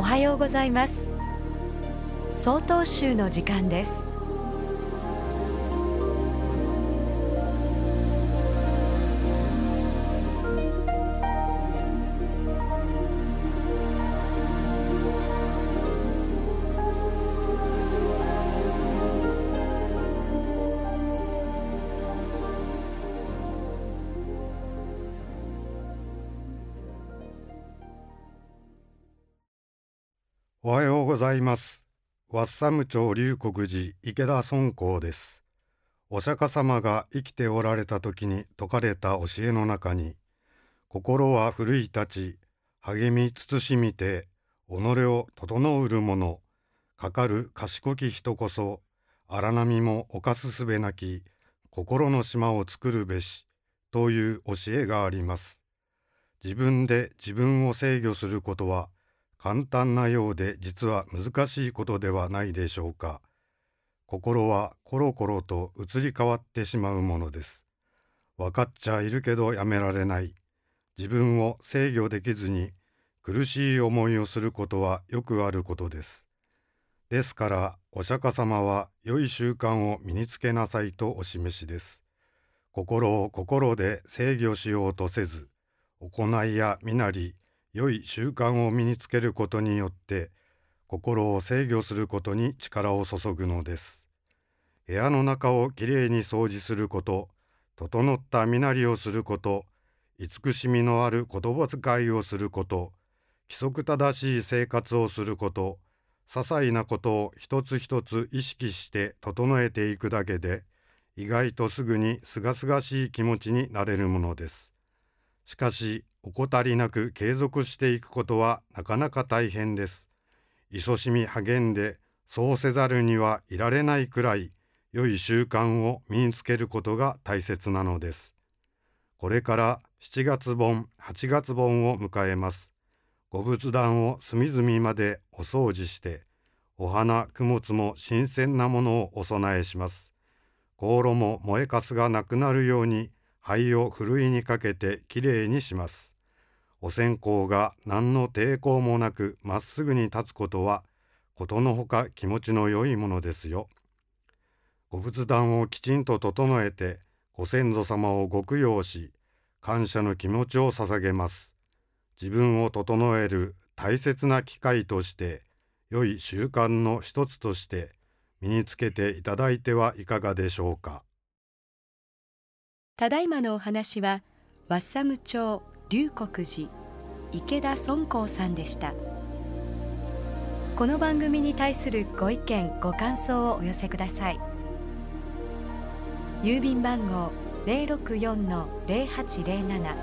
おはようございます。総統集の時間です。おはようございます。ワッサム町龍谷寺池田尊公です。お釈迦様が生きておられた時に説かれた教えの中に、心は奮い立ち、励み慎みて、己を整うる者、かかる賢き人こそ、荒波も犯すすべなき、心の島を作るべし、という教えがあります。自分で自分を制御することは、簡単なようで実は難しいことではないでしょうか。心はコロコロと移り変わってしまうものです。分かっちゃいるけどやめられない。自分を制御できずに苦しい思いをすることはよくあることです。ですからお釈迦様は良い習慣を身につけなさいとお示しです。心を心で制御しようとせず、行いや身なり、良い習慣を身につけることによって心を制御することに力を注ぐのです。部屋の中をきれいに掃除すること、整った身なりをすること、慈しみのある言葉遣いをすること、規則正しい生活をすること、些細なことを一つ一つ意識して整えていくだけで、意外とすぐにすがすがしい気持ちになれるものです。しかし、怠りなく継続していくことはなかなか大変です。勤しみ励んでそうせざるにはいられないくらい良い習慣を身につけることが大切なのです。これから7月盆、8月盆を迎えます。ご仏壇を隅々までお掃除して、お花、供物も新鮮なものをお供えします。香炉も燃えかすがなくなるように灰をふるいにかけてきれいにします。お線香が何の抵抗もなくまっすぐに立つことはことのほか気持ちの良いものですよ。ご仏壇をきちんと整えてご先祖様をご供養し感謝の気持ちを捧げます。自分を整える大切な機会として良い習慣の一つとして身につけていただいてはいかがでしょうか。ただいまのお話はワッサム町龍谷寺池田尊光さんでした。この番組に対するご意見ご感想をお寄せください。郵便番号064-0807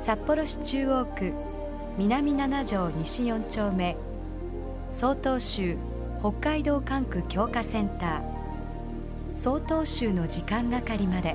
札幌市中央区南七条西4丁目。曹洞州北海道管区強化センター。曹洞州の時間係まで。